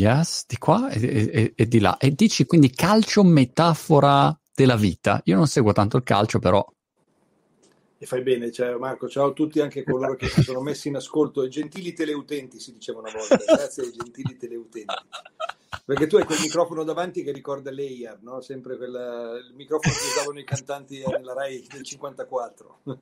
yes, di qua e, e, e, di là. E dici quindi calcio metafora della vita. Io non seguo tanto il calcio, però. E fai bene, cioè, Marco. Ciao a tutti, anche coloro che si sono messi in ascolto. I gentili teleutenti si diceva una volta. Grazie ai gentili teleutenti. Perché tu hai quel microfono davanti che ricorda l'Eyar, no? Sempre quella, il microfono che usavano i cantanti nella Rai del 54.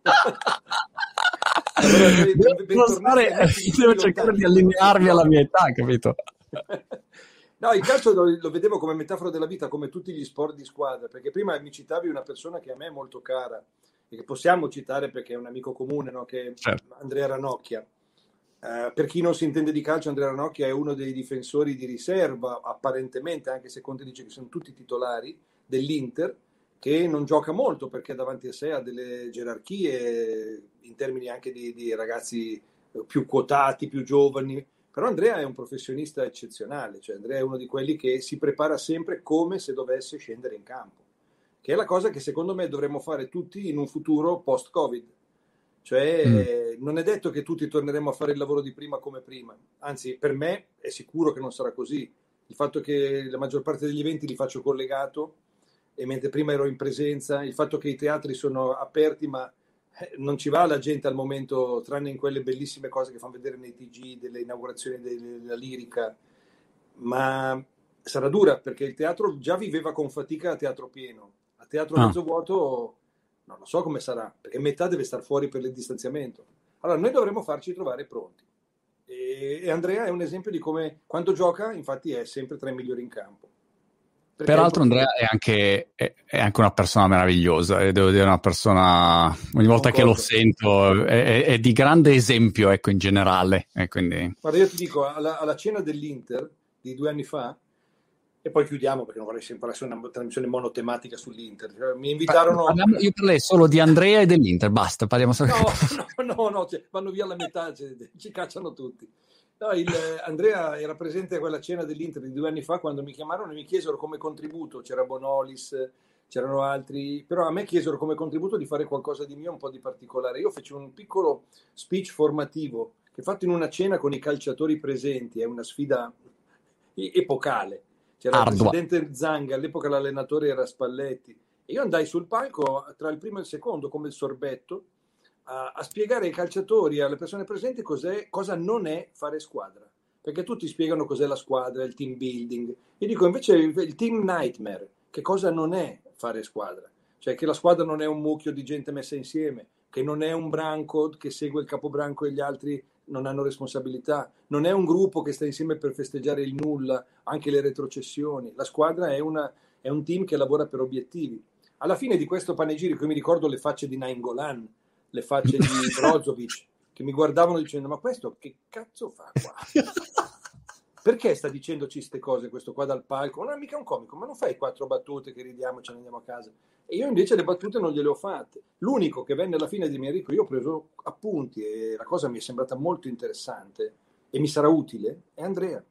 allora, devo, stare, devo cercare di allinearmi alla mia età, capito? No, il calcio lo, lo, vedevo come metafora della vita, come tutti gli sport di squadra, perché prima mi citavi una persona che a me è molto cara e che possiamo citare perché è un amico comune, no? che è certo. Andrea Ranocchia. Uh, per chi non si intende di calcio, Andrea Ranocchia è uno dei difensori di riserva, apparentemente, anche se Conte dice che sono tutti titolari dell'Inter, che non gioca molto perché davanti a sé ha delle gerarchie in termini anche di, di ragazzi più quotati, più giovani però Andrea è un professionista eccezionale, cioè Andrea è uno di quelli che si prepara sempre come se dovesse scendere in campo, che è la cosa che secondo me dovremmo fare tutti in un futuro post-Covid. Cioè mm. non è detto che tutti torneremo a fare il lavoro di prima come prima, anzi per me è sicuro che non sarà così. Il fatto che la maggior parte degli eventi li faccio collegato e mentre prima ero in presenza, il fatto che i teatri sono aperti ma non ci va la gente al momento, tranne in quelle bellissime cose che fanno vedere nei TG, delle inaugurazioni della lirica, ma sarà dura perché il teatro già viveva con fatica a teatro pieno, a teatro ah. mezzo vuoto non lo so come sarà, perché metà deve stare fuori per il distanziamento. Allora noi dovremmo farci trovare pronti. E, e Andrea è un esempio di come quando gioca, infatti, è sempre tra i migliori in campo. Peraltro Andrea è anche, è, è anche, una persona meravigliosa, e devo dire una persona, ogni volta che lo sento, è, è, di grande esempio, ecco, in generale. E quindi... Guarda, io ti dico, alla, alla, cena dell'Inter di due anni fa, e poi chiudiamo perché non vorrei sempre essere una trasmissione monotematica sull'Inter, cioè, mi invitarono... Parliamo, io parlerei solo di Andrea e dell'Inter, basta, parliamo solo... No, no, no, no cioè, vanno via la metà, cioè, ci cacciano tutti. No, il, Andrea era presente a quella cena dell'Inter di due anni fa quando mi chiamarono e mi chiesero come contributo, c'era Bonolis, c'erano altri, però a me chiesero come contributo di fare qualcosa di mio un po' di particolare. Io feci un piccolo speech formativo che fatto in una cena con i calciatori presenti, è una sfida epocale. C'era Ardua. il presidente Zanga, all'epoca l'allenatore era Spalletti, e io andai sul palco tra il primo e il secondo come il sorbetto a, a spiegare ai calciatori alle persone presenti cosa non è fare squadra. Perché tutti spiegano cos'è la squadra, il team building. Io dico invece il, il team nightmare, che cosa non è fare squadra. Cioè che la squadra non è un mucchio di gente messa insieme, che non è un branco che segue il capobranco e gli altri non hanno responsabilità, non è un gruppo che sta insieme per festeggiare il nulla, anche le retrocessioni. La squadra è, una, è un team che lavora per obiettivi. Alla fine di questo panegirico, io mi ricordo le facce di Nainggolan, le facce di Brozovic che mi guardavano dicendo ma questo che cazzo fa qua? Perché sta dicendoci queste cose questo qua dal palco? Non è mica un comico, ma non fai quattro battute che ridiamo e ce ne andiamo a casa. E io invece le battute non gliele ho fatte. L'unico che venne alla fine di Enrico, io ho preso appunti e la cosa mi è sembrata molto interessante e mi sarà utile, è Andrea.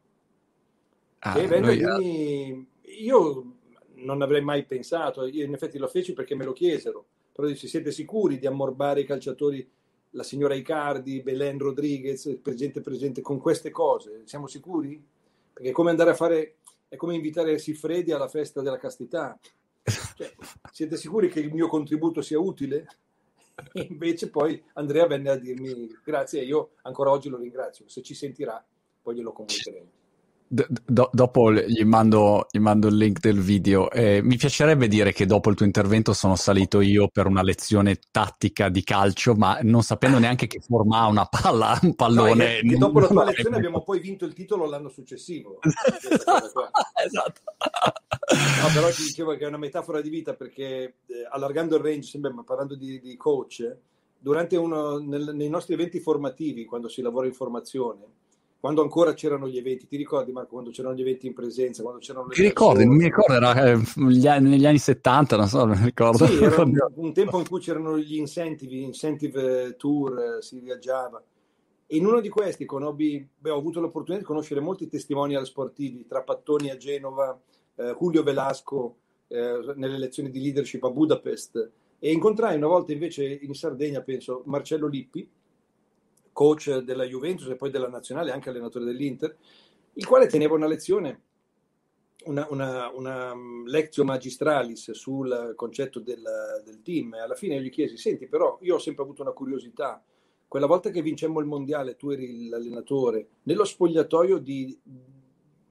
Ah, che venne noi... Io non avrei mai pensato, io in effetti lo feci perché me lo chiesero però dice siete sicuri di ammorbare i calciatori, la signora Icardi, Belen Rodriguez, presente presente con queste cose? Siamo sicuri? Perché è come andare a fare, è come invitare Siffredi alla festa della castità. Cioè, siete sicuri che il mio contributo sia utile? E invece poi Andrea venne a dirmi grazie e io ancora oggi lo ringrazio. Se ci sentirà, poi glielo comunicheremo. Do, dopo gli mando, gli mando, il link del video. Eh, mi piacerebbe dire che dopo il tuo intervento sono salito io per una lezione tattica di calcio, ma non sapendo neanche che forma ha una palla, un pallone. No, dopo la tua lezione abbiamo poi vinto il titolo l'anno successivo. esatto. No, però ti dicevo che è una metafora di vita perché eh, allargando il range, sempre parlando di, di coach, durante uno, nel, nei nostri eventi formativi, quando si lavora in formazione, quando ancora c'erano gli eventi, ti ricordi Marco quando c'erano gli eventi in presenza, quando c'erano le Ti ricordi? Non mi ricordo, era eh, negli anni 70, non so, non mi ricordo. Sì, era un, un, tempo in cui c'erano gli incentive, incentive tour, si viaggiava. E in uno di questi conobbi, beh, ho avuto l'opportunità di conoscere molti testimonial sportivi, tra Pattoni a Genova, eh, Julio Velasco, eh, nelle lezioni di leadership a Budapest, e incontrai una volta invece in Sardegna, penso, Marcello Lippi, coach della Juventus e poi della nazionale, anche allenatore dell'Inter. il quale teneva una lezione, una, una, una lectio magistralis sul concetto del, del team. Alla fine io gli chiesi, senti, però io ho sempre avuto una curiosità. Quella volta che vincemmo il mondiale, tu eri l'allenatore, nello spogliatoio di...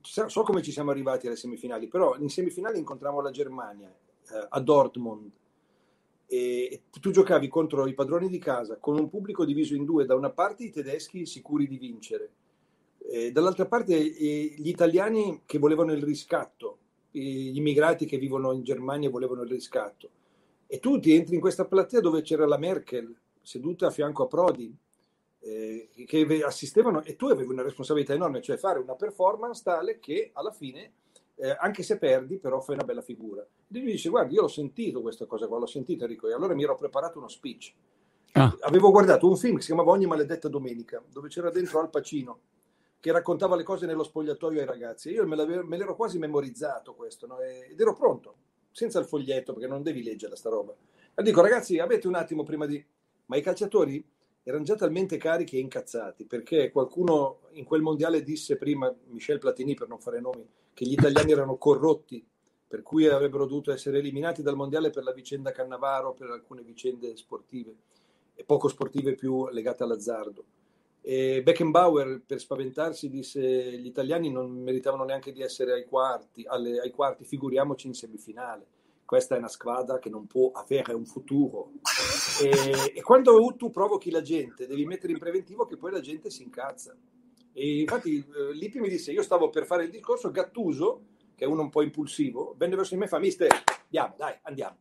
So come ci siamo arrivati alle semifinali, però in semifinali incontravamo la Germania eh, a Dortmund e tu giocavi contro i padroni di casa con un pubblico diviso in due, da una parte i tedeschi sicuri di vincere dall'altra parte gli italiani che volevano il riscatto, gli immigrati che vivono in Germania volevano il riscatto. E tu ti entri in questa platea dove c'era la Merkel seduta a fianco a Prodi, eh, che assistevano e tu avevi una responsabilità enorme, cioè fare una performance tale che alla fine, eh, anche se perdi, però fai una bella figura. E lui dice, guarda, io l'ho sentito questa cosa qua, l'ho sentita Enrico, e allora mi ero preparato ulo speech. Ah. Avevo guardato un film che si chiamava Ogni maledetta domenica, dove c'era dentro Al Pacino che raccontava le cose nello spogliatoio ai ragazzi. Io me, me l'ero quasi memorizzato questo no? ed ero pronto, senza il foglietto, perché non devi leggere sta roba. E dico, ragazzi, avete un attimo prima di... Ma i calciatori erano già talmente carichi e incazzati, perché qualcuno in quel mondiale disse prima, Michel Platini per non fare nomi, che gli italiani erano corrotti, per cui avrebbero dovuto essere eliminati dal mondiale per la vicenda Cannavaro, per alcune vicende sportive e poco sportive più legate all'azzardo. E Beckenbauer, per spaventarsi, disse gli italiani non meritavano neanche di essere ai quarti, alle, ai quarti, figuriamoci in semifinale. Questa è una squadra che non può avere un futuro. E, e quando tu provochi la gente, devi mettere in preventivo che poi la gente si incazza. E infatti eh, Lippi mi disse, io stavo per fare il discorso, Gattuso, che è uno un po' impulsivo, venne verso di me e fa, mister, andiamo, dai, andiamo.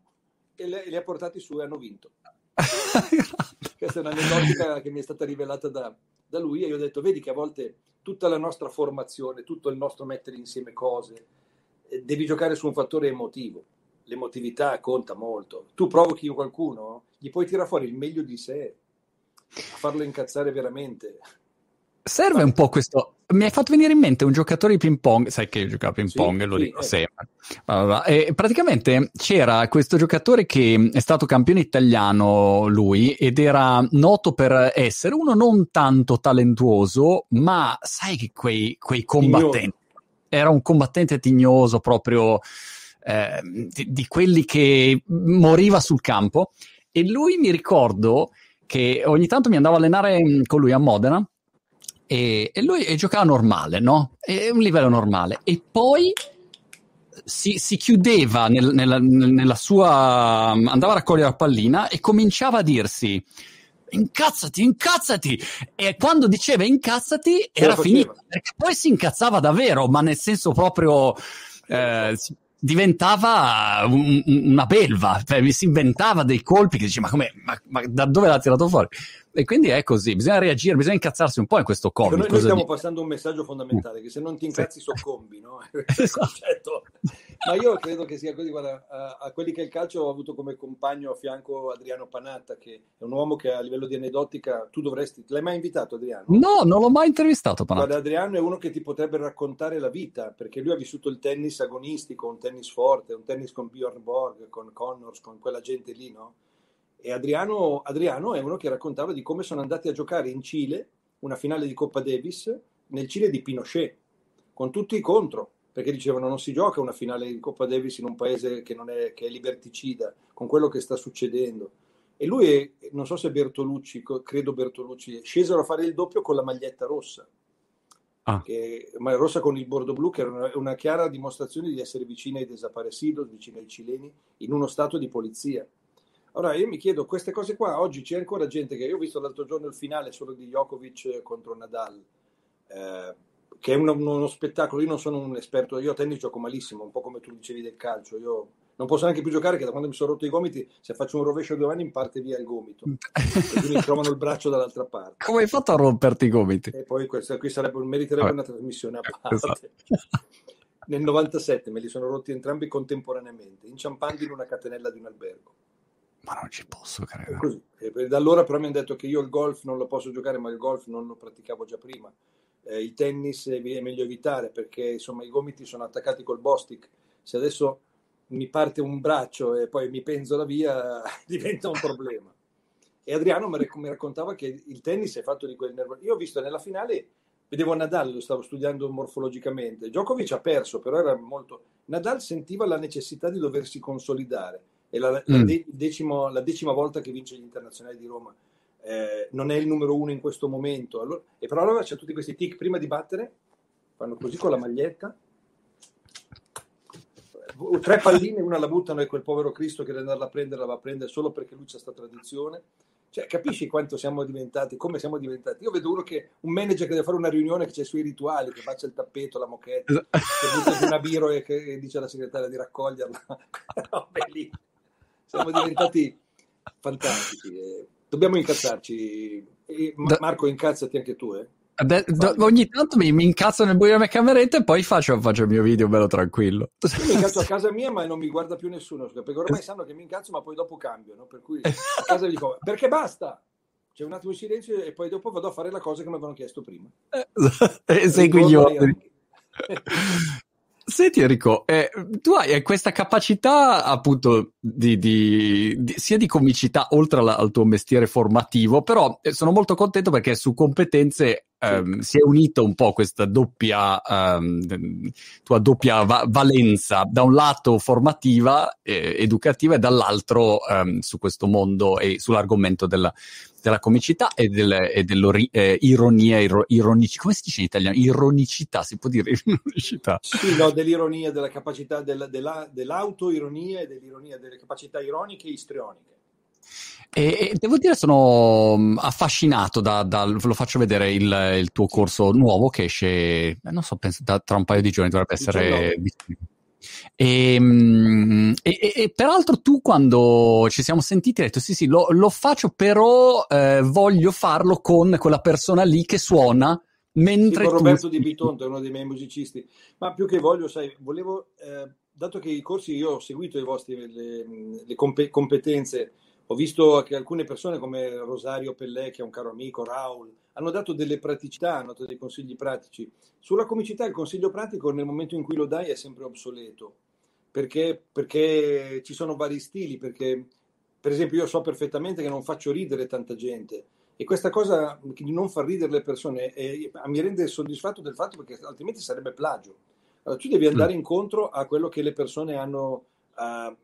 E le, li ha portati su e hanno vinto. Questa è un'aneddotica che mi è stata rivelata da, da lui e io ho detto, vedi che a volte tutta la nostra formazione, tutto il nostro mettere insieme cose, eh, devi giocare su un fattore emotivo. L'emotività conta molto. Tu provochi qualcuno, gli puoi tirare fuori il meglio di sé, a farlo incazzare veramente. Serve un po' questo. Mi hai fatto venire in mente un giocatore di ping pong, sai che giocava a ping pong, sì, lo sì, dico eh. sempre. E praticamente c'era questo giocatore che è stato campione italiano lui ed era noto per essere uno non tanto talentuoso, ma sai che quei, quei combattenti. Era un combattente tignoso proprio eh, di, di quelli che moriva sul campo. E lui mi ricordo che ogni tanto mi andavo a allenare con lui a Modena e, e lui e giocava normale, no? È un livello normale. E poi si, si chiudeva nel, nella, nella, sua. andava a raccogliere la pallina e cominciava a dirsi. Incazzati, incazzati! E quando diceva incazzati era finito, perché poi si incazzava davvero, ma nel senso proprio eh, diventava un, una belva, cioè, si inventava dei colpi che dice ma, ma, ma da dove l'ha tirato fuori? E quindi è così, bisogna reagire, bisogna incazzarsi un po' in questo Covid. Noi, noi stiamo di... passando un messaggio fondamentale, che se non ti incazzi sì. soccombi, no? Esatto. Ma io credo che sia così, guarda, a, a, quelli che il calcio ho avuto come compagno a fianco Adriano Panatta, che è un uomo che a livello di aneddotica tu dovresti... L'hai mai invitato Adriano? No, non l'ho mai intervistato Panatta. Guarda, Adriano è uno che ti potrebbe raccontare la vita, perché lui ha vissuto il tennis agonistico, un tennis forte, un tennis con Bjorn Borg, con Connors, con quella gente lì, no? E Adriano, Adriano è uno che raccontava di come sono andati a giocare in Cile una finale di Coppa Davis nel Cile di Pinochet, con tutti i contro, perché dicevano non si gioca una finale di Coppa Davis in un paese che, è, che è liberticida, con quello che sta succedendo. E lui, è, non so se Bertolucci, credo Bertolucci, scesero a fare il doppio con la maglietta rossa. Ah. Che, ma rossa con il bordo blu, che era una, una chiara dimostrazione di essere vicina ai desaparecidos, vicina ai cileni, in uno stato di polizia. Allora io mi chiedo, queste cose qua, oggi c'è ancora gente che io ho visto l'altro giorno il finale solo di Djokovic contro Nadal, eh, che è uno, uno, spettacolo, io non sono un esperto, io a tennis gioco malissimo, un po' come tu dicevi del calcio, io non posso neanche più giocare che da quando mi sono rotto i gomiti, se faccio un rovescio due anni parte via il gomito, e mi trovano il braccio dall'altra parte. Come hai fatto a romperti i gomiti? E poi questa, qui sarebbe, meriterebbe una trasmissione a parte. Esatto. Nel 97 me li sono rotti entrambi contemporaneamente, inciampando in una catenella di un albergo. Ma non ci posso credere. Così. Da allora però mi hanno detto che io il golf non lo posso giocare, ma il golf non lo praticavo già prima. Eh, il tennis è meglio evitare perché insomma i gomiti sono attaccati col bostic. Se adesso mi parte un braccio e poi mi penzola via, diventa un problema. E Adriano mi raccontava che il tennis è fatto di quel nervo. Io ho visto nella finale vedevo Nadal, lo stavo studiando morfologicamente. Djokovic ha perso, però era molto... Nadal sentiva la necessità di doversi consolidare. È la, la, mm. de, decimo, la decima volta che vince gli internazionali di Roma. Eh, non è il numero uno in questo momento. Allora, e però allora c'è tutti questi tic prima di battere, fanno così con la maglietta, tre palline, una la buttano e quel povero Cristo che deve andarla a prendere la va a prendere solo perché lui c'è questa tradizione. Cioè, capisci quanto siamo diventati, come siamo diventati? Io vedo uno che, un manager che deve fare una riunione che c'è i suoi rituali, che faccia il tappeto, la moquette, esatto. che butta una biro e che dice alla segretaria di raccoglierla. Robe lì. Siamo diventati fantastici. Dobbiamo incazzarci. Marco, incazzati anche tu, eh? De, do, ogni tanto mi, mi, incazzo nel buio della mia cameretta e poi faccio, faccio, il mio video bello tranquillo. Io mi incazzo a casa mia, ma non mi guarda più nessuno perché ormai sanno che mi incazzo, ma poi dopo cambio. No? Per cui a casa dico perché basta. C'è un attimo di silenzio e poi dopo vado a fare la cosa che mi avevano chiesto prima. Eh, e segui gli ordini. Senti Enrico, eh, tu hai questa capacità appunto di, di, di, sia di comicità oltre alla, al tuo mestiere formativo, però eh, sono molto contento perché su competenze ehm, si è unita un po' questa doppia, ehm, tua doppia va- valenza, da un lato formativa, eh, educativa e dall'altro ehm, su questo mondo e sull'argomento della, della comicità e, del, e dell'ironia, eh, iro, ironici, come si dice in italiano? Ironicità, si può dire ironicità? Sì, no, dell'ironia, della capacità della, della, dell'autoironia e dell'ironia, delle capacità ironiche e istrioniche. E, e, devo dire, sono mm, affascinato da, da lo faccio vedere il, il, tuo corso nuovo che esce, eh, non so, penso da, tra un paio di giorni dovrebbe essere disponibile. Ehm, e, e, e, peraltro tu quando ci siamo sentiti hai detto sì sì lo, lo faccio però eh, voglio farlo con quella persona lì che suona mentre sì, con Roberto Di Bitonto è uno dei miei musicisti ma più che voglio sai volevo eh, dato che i corsi io ho seguito i vostri le, le competenze ho visto che alcune persone come Rosario Pellè, che è un caro amico, Raul, hanno dato delle praticità, hanno dato dei consigli pratici. Sulla comicità il consiglio pratico nel momento in cui lo dai è sempre obsoleto, perché, perché ci sono vari stili, perché per esempio io so perfettamente che non faccio ridere tanta gente e questa cosa di non far ridere le persone eh, mi rende soddisfatto del fatto perché altrimenti sarebbe plagio. Allora, tu devi andare mm. incontro a quello che le persone hanno... Uh,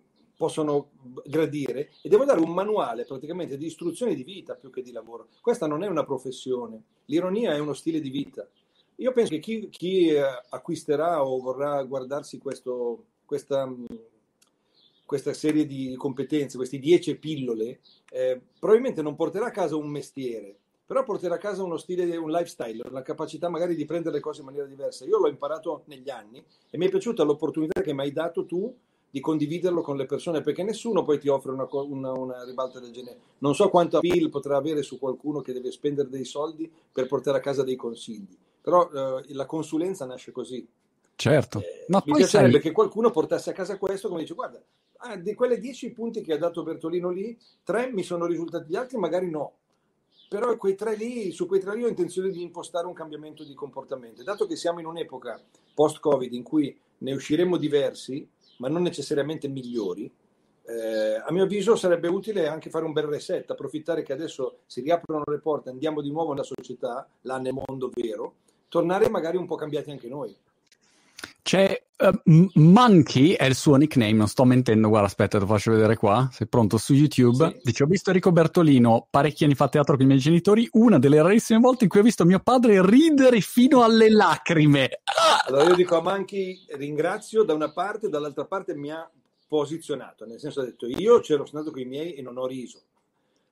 possono gradire e devo dare un manuale praticamente di istruzione di vita più che di lavoro. Questa non è una professione, l'ironia è uno stile di vita. Io penso che chi, chi eh, acquisterà o vorrà guardarsi questo, questa, mm, questa, serie di competenze, queste dieci pillole, eh, probabilmente non porterà a casa un mestiere, però porterà a casa uno stile, un lifestyle, la capacità magari di prendere le cose in maniera diversa. Io l'ho imparato negli anni e mi è piaciuta l'opportunità che mi hai dato tu di condividerlo con le persone perché nessuno poi ti offre una, una, una, ribalta del genere. Non so quanto appeal potrà avere su qualcuno che deve spendere dei soldi per portare a casa dei consigli, però eh, la consulenza nasce così. Certo. Eh, Ma mi piacerebbe sai... che qualcuno portasse a casa questo come dice guarda, ah, di quelle dieci punti che ha dato Bertolino lì, tre mi sono risultati gli altri, magari no. Però quei tre lì, su quei tre lì ho intenzione di impostare un cambiamento di comportamento. Dato che siamo in un'epoca post-Covid in cui ne usciremo diversi, ma non necessariamente migliori, eh, a mio avviso sarebbe utile anche fare un bel reset, approfittare che adesso si riaprono le porte, andiamo di nuovo nella società, là nel mondo vero, tornare magari un po' cambiati anche noi. C'è uh, Monkey, è il suo nickname, non sto mentendo, guarda aspetta, te lo faccio vedere qua, sei pronto su YouTube. Sì. Dice, ho visto Enrico Bertolino parecchi anni fa a teatro con i miei genitori, una delle rarissime volte in cui ho visto mio padre ridere fino alle lacrime. Ah! Allora io dico a Monkey, ringrazio da una parte, dall'altra parte mi ha posizionato, nel senso ha detto, io c'ero stato con i miei e non ho riso.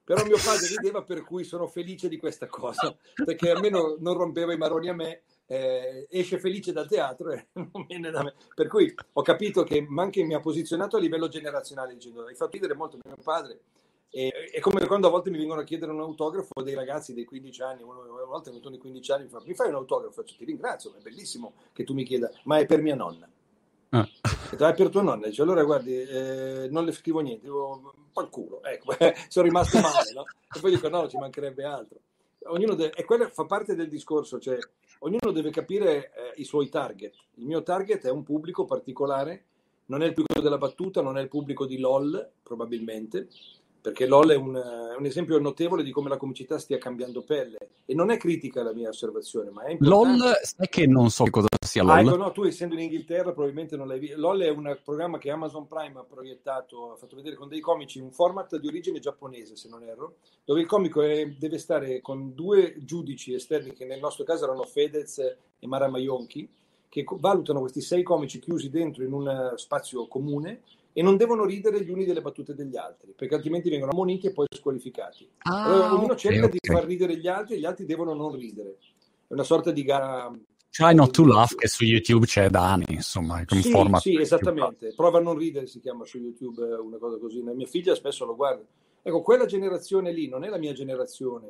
Però mio padre rideva per cui sono felice di questa cosa, perché almeno non rompeva i maroni a me eh, esce felice dal teatro e non viene da me. Per cui ho capito che anche mi ha posizionato a livello generazionale dicendo hai fatto ridere molto mio padre. E, è come quando a volte mi vengono a chiedere un autografo dei ragazzi dei 15 anni, una volta venuto nei 15 anni, mi, fa, mi fai un autografo? Faccio, ti ringrazio, è bellissimo che tu mi chieda, ma è per mia nonna. Ah. È per tua nonna, dice, allora guardi, eh, non le scrivo niente, po' il culo, ecco, sono rimasto male, no? E poi dico, no, ci mancherebbe altro. Ognuno deve, e quello fa parte del discorso, cioè ognuno deve capire eh, i suoi target. Il mio target è un pubblico particolare, non è il pubblico della battuta, non è il pubblico di LOL, probabilmente, perché LOL è un, un, esempio notevole di come la comicità stia cambiando pelle e non è critica la mia osservazione, ma è importante. LOL, sai che non so cosa sia LOL. Ah, ecco, no, tu essendo in Inghilterra probabilmente non l'hai visto. LOL è un programma che Amazon Prime ha proiettato, ha fatto vedere con dei comici, un format di origine giapponese, se non erro, dove il comico è, deve stare con due giudici esterni, che nel nostro caso erano Fedez e Mara Maionchi, che valutano questi sei comici chiusi dentro in un spazio comune e non devono ridere gli uni delle battute degli altri, perché altrimenti vengono ammoniti e poi squalificati. Ah, allora, ognuno cerca okay. di far ridere gli altri e gli altri devono non ridere. È una sorta di gara. Try not to laugh che su YouTube c'è da anni, insomma, un sì, format. Sì, esattamente. Prova a non ridere si chiama su YouTube una cosa così. La mia figlia spesso lo guarda. Ecco, quella generazione lì non è la mia generazione,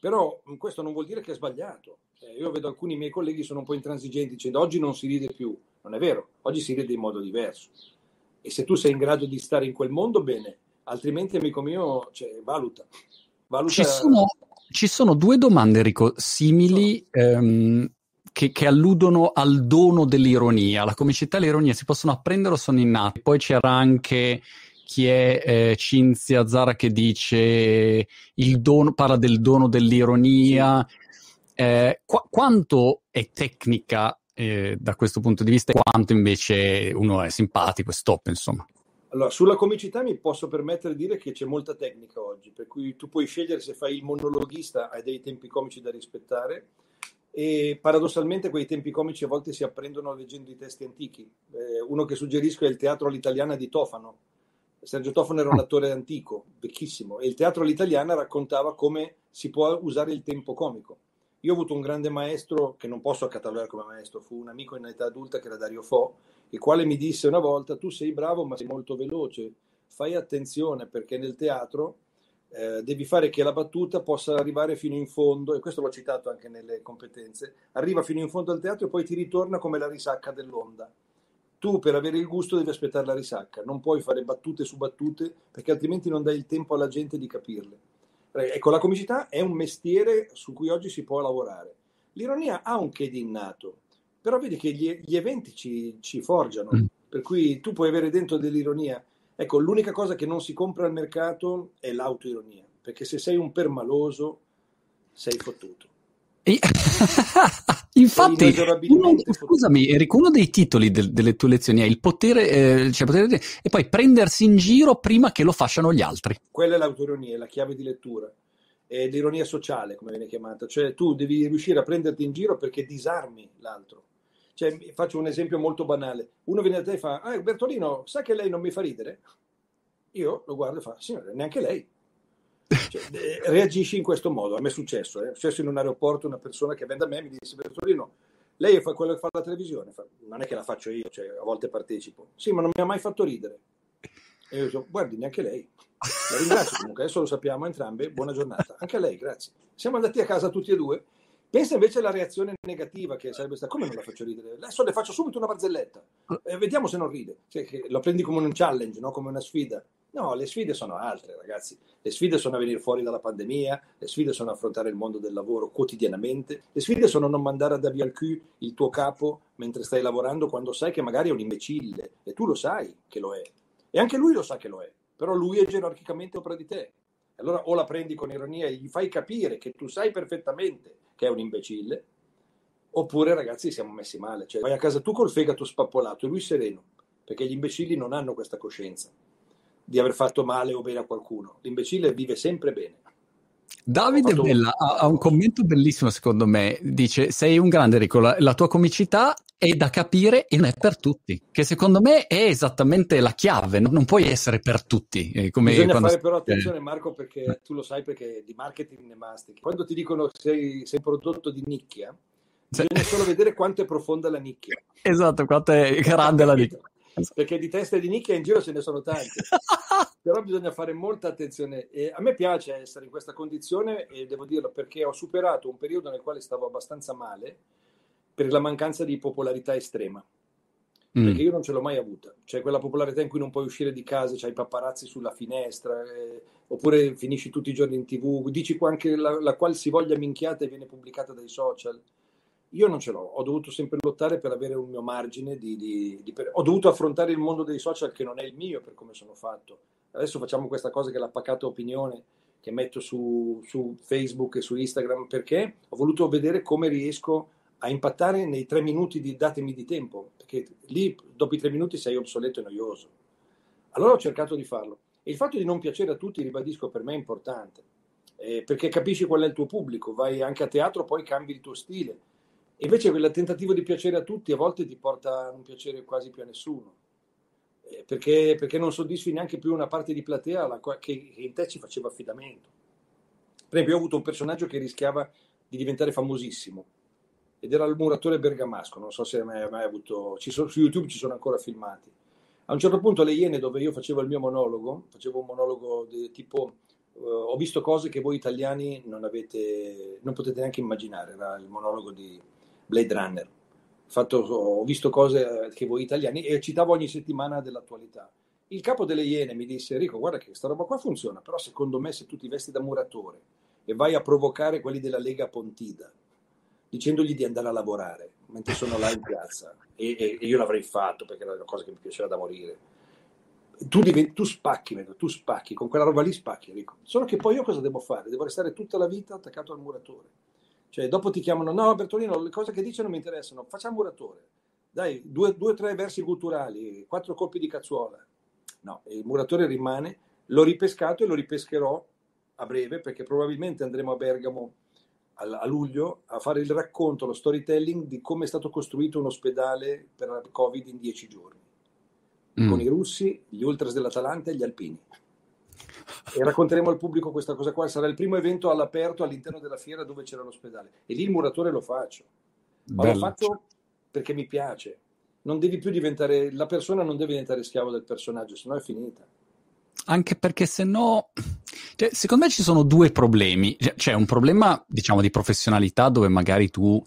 però questo non vuol dire che è sbagliato. Eh, io vedo alcuni miei colleghi sono un po' intransigenti dicendo oggi non si ride più. Non è vero, oggi si ride in modo diverso e se tu sei in grado di stare in quel mondo, bene, altrimenti, amico mio, cioè, valuta. valuta... Ci, sono, ci, sono, due domande, Enrico, simili. Ehm, che, che, alludono al dono dell'ironia. La comicità e l'ironia si possono apprendere o sono innate? Poi c'era anche chi è eh, Cinzia Zara che dice il dono, parla del dono dell'ironia. Eh, qu- quanto è tecnica eh, da questo punto di vista, quanto invece uno è simpatico e stop, insomma. Allora, sulla comicità mi posso permettere di dire che c'è molta tecnica oggi, per cui tu puoi scegliere se fai il monologhista, hai dei tempi comici da rispettare e paradossalmente quei tempi comici a volte si apprendono leggendo i testi antichi. Eh, uno che suggerisco è il teatro all'italiana di Tofano. Sergio Tofano era un attore antico, vecchissimo, e il teatro all'italiana raccontava come si può usare il tempo comico. Io ho avuto un grande maestro che non posso catalogare come maestro, fu un amico in età adulta che era Dario Fo, il quale mi disse una volta: Tu sei bravo, ma sei molto veloce. Fai attenzione perché nel teatro eh, devi fare che la battuta possa arrivare fino in fondo, e questo l'ho citato anche nelle competenze. Arriva fino in fondo al teatro e poi ti ritorna come la risacca dell'onda. Tu per avere il gusto devi aspettare la risacca, non puoi fare battute su battute perché altrimenti non dai il tempo alla gente di capirle. Ecco, la comicità è un mestiere su cui oggi si può lavorare. L'ironia ha un che di innato, però vedi che gli, gli eventi ci, ci forgiano, mm. per cui tu puoi avere dentro dell'ironia. Ecco, l'unica cosa che non si compra al mercato è l'autoironia, perché se sei un permaloso sei fottuto. Infatti, uno, scusami, Enrico, uno dei titoli del, delle tue lezioni è il potere, eh, cioè potere, e poi prendersi in giro prima che lo facciano gli altri. Quella è l'autoironia, è la chiave di lettura. È l'ironia sociale, come viene chiamata. Cioè, tu devi riuscire a prenderti in giro perché disarmi l'altro. Cioè, faccio un esempio molto banale. Uno viene da te e fa, ah, Bertolino, sa che lei non mi fa ridere? Io lo guardo e fa, signore, neanche lei. Cioè, eh, reagisci in questo modo. A me è successo, eh. è successo in un aeroporto una persona che vende a me mi disse, Bertolino, lei fa quello che fa la televisione, non è che la faccio io, cioè, a volte partecipo. Sì, ma non mi ha mai fatto ridere. E io dico, guardi, neanche lei. La ringrazio comunque, adesso lo sappiamo entrambe, buona giornata. Anche a lei, grazie. Siamo andati a casa tutti e due. Pensa invece alla reazione negativa che sarebbe stata, come non la faccio ridere? Adesso le faccio subito una barzelletta, e vediamo se non ride. Cioè, lo prendi come un challenge, no? come una sfida. No, le sfide sono altre, ragazzi. Le sfide sono a venire fuori dalla pandemia, le sfide sono affrontare il mondo del lavoro quotidianamente, le sfide sono non mandare ad via al Q il tuo capo mentre stai lavorando quando sai che magari è un imbecille e tu lo sai che lo è. E anche lui lo sa che lo è, però lui è gerarchicamente sopra di te. Allora o la prendi con ironia e gli fai capire che tu sai perfettamente che è un imbecille, oppure ragazzi siamo messi male. Cioè vai a casa tu col fegato spappolato e lui sereno, perché gli imbecilli non hanno questa coscienza di aver fatto male o bene a qualcuno. L'imbecille vive sempre bene. Davide fatto... Bella ha, un commento bellissimo secondo me, dice sei un grande Enrico, la, tua comicità è da capire e non è per tutti, che secondo me è esattamente la chiave, non, non puoi essere per tutti. Eh, come Bisogna fare però attenzione Marco perché tu lo sai perché di marketing ne mastichi. Quando ti dicono che sei, sei prodotto di nicchia, bisogna solo vedere quanto è profonda la nicchia. Esatto, quanto è grande la nicchia perché di teste di nicchia in giro ce ne sono tante. Però bisogna fare molta attenzione. E a me piace essere in questa condizione e devo dirlo perché ho superato un periodo nel quale stavo abbastanza male per la mancanza di popolarità estrema. Mm. Perché io non ce l'ho mai avuta. Cioè quella popolarità in cui non puoi uscire di casa, c'hai i paparazzi sulla finestra, eh, oppure finisci tutti i giorni in tv, dici anche la, la qualsivoglia minchiata e viene pubblicata dai social io non ce l'ho, ho dovuto sempre lottare per avere un mio margine di, di, di per... ho dovuto affrontare il mondo dei social che non è il mio per come sono fatto, adesso facciamo questa cosa che è la pacata opinione che metto su, su Facebook e su Instagram perché ho voluto vedere come riesco a impattare nei tre minuti di datemi di tempo, perché lì dopo i tre minuti sei obsoleto e noioso. Allora ho cercato di farlo. E il fatto di non piacere a tutti, ribadisco, per me è importante, eh, perché capisci qual è il tuo pubblico, vai anche a teatro, poi cambi il tuo stile. Invece quel tentativo di piacere a tutti a volte ti porta a non piacere quasi più a nessuno, eh, perché, perché, non soddisfi neanche più una parte di platea la, che, che in te ci faceva affidamento. Per esempio, io ho avuto un personaggio che rischiava di diventare famosissimo, ed era il muratore bergamasco, non so se hai mai, mai avuto, sono, su YouTube ci sono ancora filmati. A un certo punto le Iene, dove io facevo il mio monologo, facevo un monologo di tipo uh, ho visto cose che voi italiani non avete, non potete neanche immaginare, era il monologo di Blade Runner. Fatto, ho visto cose che voi italiani e citavo ogni settimana dell'attualità. Il capo delle Iene mi disse Enrico, guarda che questa roba qua funziona, però secondo me se tu ti vesti da muratore e vai a provocare quelli della Lega Pontida, dicendogli di andare a lavorare mentre sono là in piazza e, e, e io l'avrei fatto perché era una cosa che mi piaceva da morire tu, diventi, tu spacchi tu spacchi con quella roba lì spacchi Enrico solo che poi io cosa devo fare? devo restare tutta la vita attaccato al muratore cioè dopo ti chiamano no Bertolino le cose che dici non mi interessano facciamo muratore dai due o tre versi culturali quattro colpi di cazzuola no il muratore rimane l'ho ripescato e lo ripescherò a breve perché probabilmente andremo a Bergamo a luglio a fare il racconto, lo storytelling di come è stato costruito un ospedale per la Covid in dieci giorni, mm. con i russi, gli ultras dell'Atalanta e gli alpini. E racconteremo al pubblico questa cosa qua. Sarà il primo evento all'aperto all'interno della fiera dove c'era l'ospedale. E lì il muratore lo faccio. Ma lo faccio perché mi piace. Non devi più diventare, la persona non deve diventare schiavo del personaggio, sennò è finita anche perché se no, cioè, secondo me ci sono due problemi. C'è cioè, un problema, diciamo, di professionalità dove magari tu,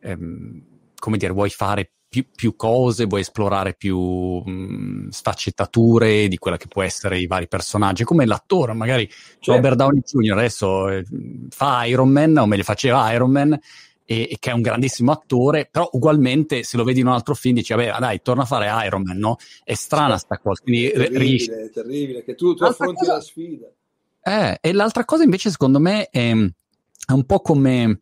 ehm, come dire, vuoi fare più, più, cose, vuoi esplorare più mh, sfaccettature di quella che può essere i vari personaggi, come l'attore, magari certo. Robert Downey Jr. adesso eh, fa Iron Man, o meglio faceva Iron Man, e, e, che è un grandissimo attore, però ugualmente se lo vedi in un altro film dici, vabbè, dai, torna a fare Iron Man, no? È strana sta cosa. Quindi, è terribile, riesci... terribile, che tu, tu affronti cosa... la sfida. Eh, e l'altra cosa invece secondo me è, è un po' come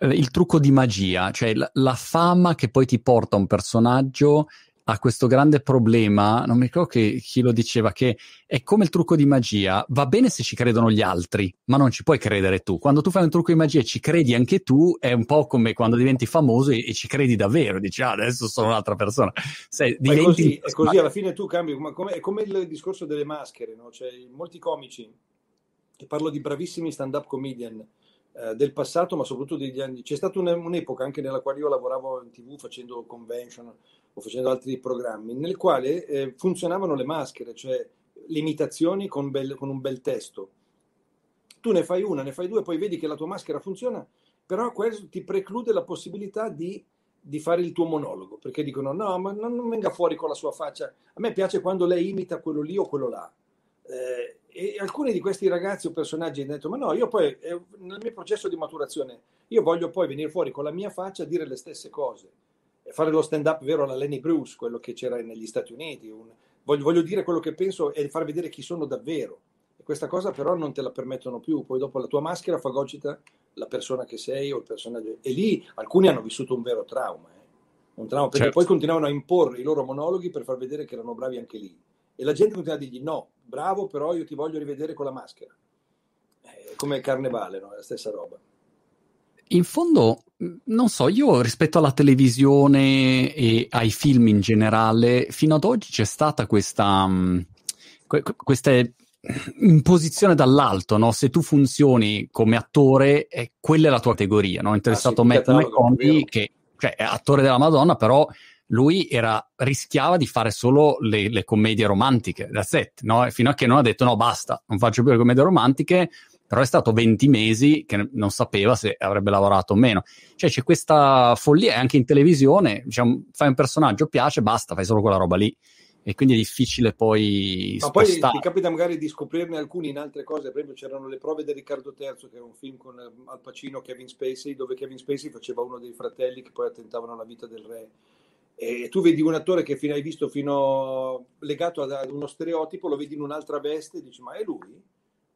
il trucco di magia, cioè la, la, fama che poi ti porta un personaggio ha questo grande problema, non mi ricordo che, chi lo diceva, che è come il trucco di magia, va bene se ci credono gli altri, ma non ci puoi credere tu. Quando tu fai un trucco di magia e ci credi anche tu, è un po' come quando diventi famoso e, e ci credi davvero, dici ah, adesso sono un'altra persona. Sei, diventi... è, così, è così, alla fine tu cambi, come, è come il discorso delle maschere, no? cioè, molti comici, che parlo di bravissimi stand-up comedian, eh, del passato, ma soprattutto degli anni. C'è stata un'epoca anche nella quale io lavoravo in tv facendo convention o facendo altri programmi, nel quale eh, funzionavano le maschere, cioè le imitazioni con, bel, con, un bel testo. Tu ne fai una, ne fai due, poi vedi che la tua maschera funziona, però questo ti preclude la possibilità di, di fare il tuo monologo, perché dicono no, ma non, non, venga fuori con la sua faccia. A me piace quando lei imita quello lì o quello là. Eh, e alcuni di questi ragazzi o personaggi hanno detto ma no io poi eh, nel mio processo di maturazione io voglio poi venire fuori con la mia faccia a dire le stesse cose fare lo stand up vero alla Lenny Bruce, quello che c'era negli Stati Uniti. Un, voglio, voglio, dire quello che penso e far vedere chi sono davvero. E questa cosa però non te la permettono più. Poi dopo la tua maschera fagocita la persona che sei o il personaggio. E lì alcuni hanno vissuto un vero trauma. Eh? Un trauma perché certo. poi continuavano a imporre i loro monologhi per far vedere che erano bravi anche lì. E la gente continua a dirgli no, bravo, però io ti voglio rivedere con la maschera. Eh, come carnevale, no? È la stessa roba in fondo, non so, io rispetto alla televisione e ai film in generale, fino ad oggi c'è stata questa, um, questa imposizione dall'alto, no? Se tu funzioni come attore, eh, quella è la tua categoria, no? È interessato ah, sì, Matt McConaughey, che cioè, è attore della Madonna, però lui era, rischiava di fare solo le, le commedie romantiche, da set, no? Fino a che non ha detto no, basta, non faccio più le commedie romantiche, però è stato 20 mesi che non sapeva se avrebbe lavorato o meno. Cioè c'è questa follia anche in televisione, diciamo, fai un personaggio, piace, basta, fai solo quella roba lì. E quindi è difficile poi Ma spostare. poi ti capita magari di scoprirne alcuni in altre cose, per esempio c'erano le prove di Riccardo III, che era un film con eh, Al Pacino Kevin Spacey, dove Kevin Spacey faceva uno dei fratelli che poi attentavano alla vita del re. E tu vedi un attore che hai visto fino legato ad, uno stereotipo, lo vedi in un'altra veste e dici, ma è lui?